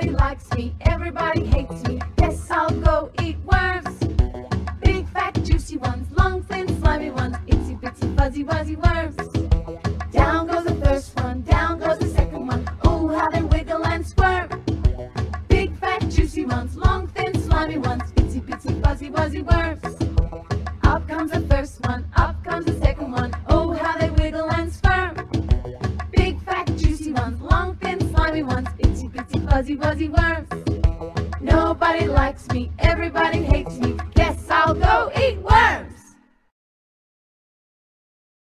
likes me, everybody hates me. Guess I'll go eat worms. Big fat juicy ones, long thin slimy ones, itsy bitsy fuzzy wuzzy worms. Down goes the first one, down goes the second one. Oh, how they wiggle and squirm. Big fat juicy ones, long thin slimy ones, itsy bitsy fuzzy wuzzy worms. Up comes the first one, itsy bitsy fuzzy wuzzy worms. Nobody likes me, everybody hates me.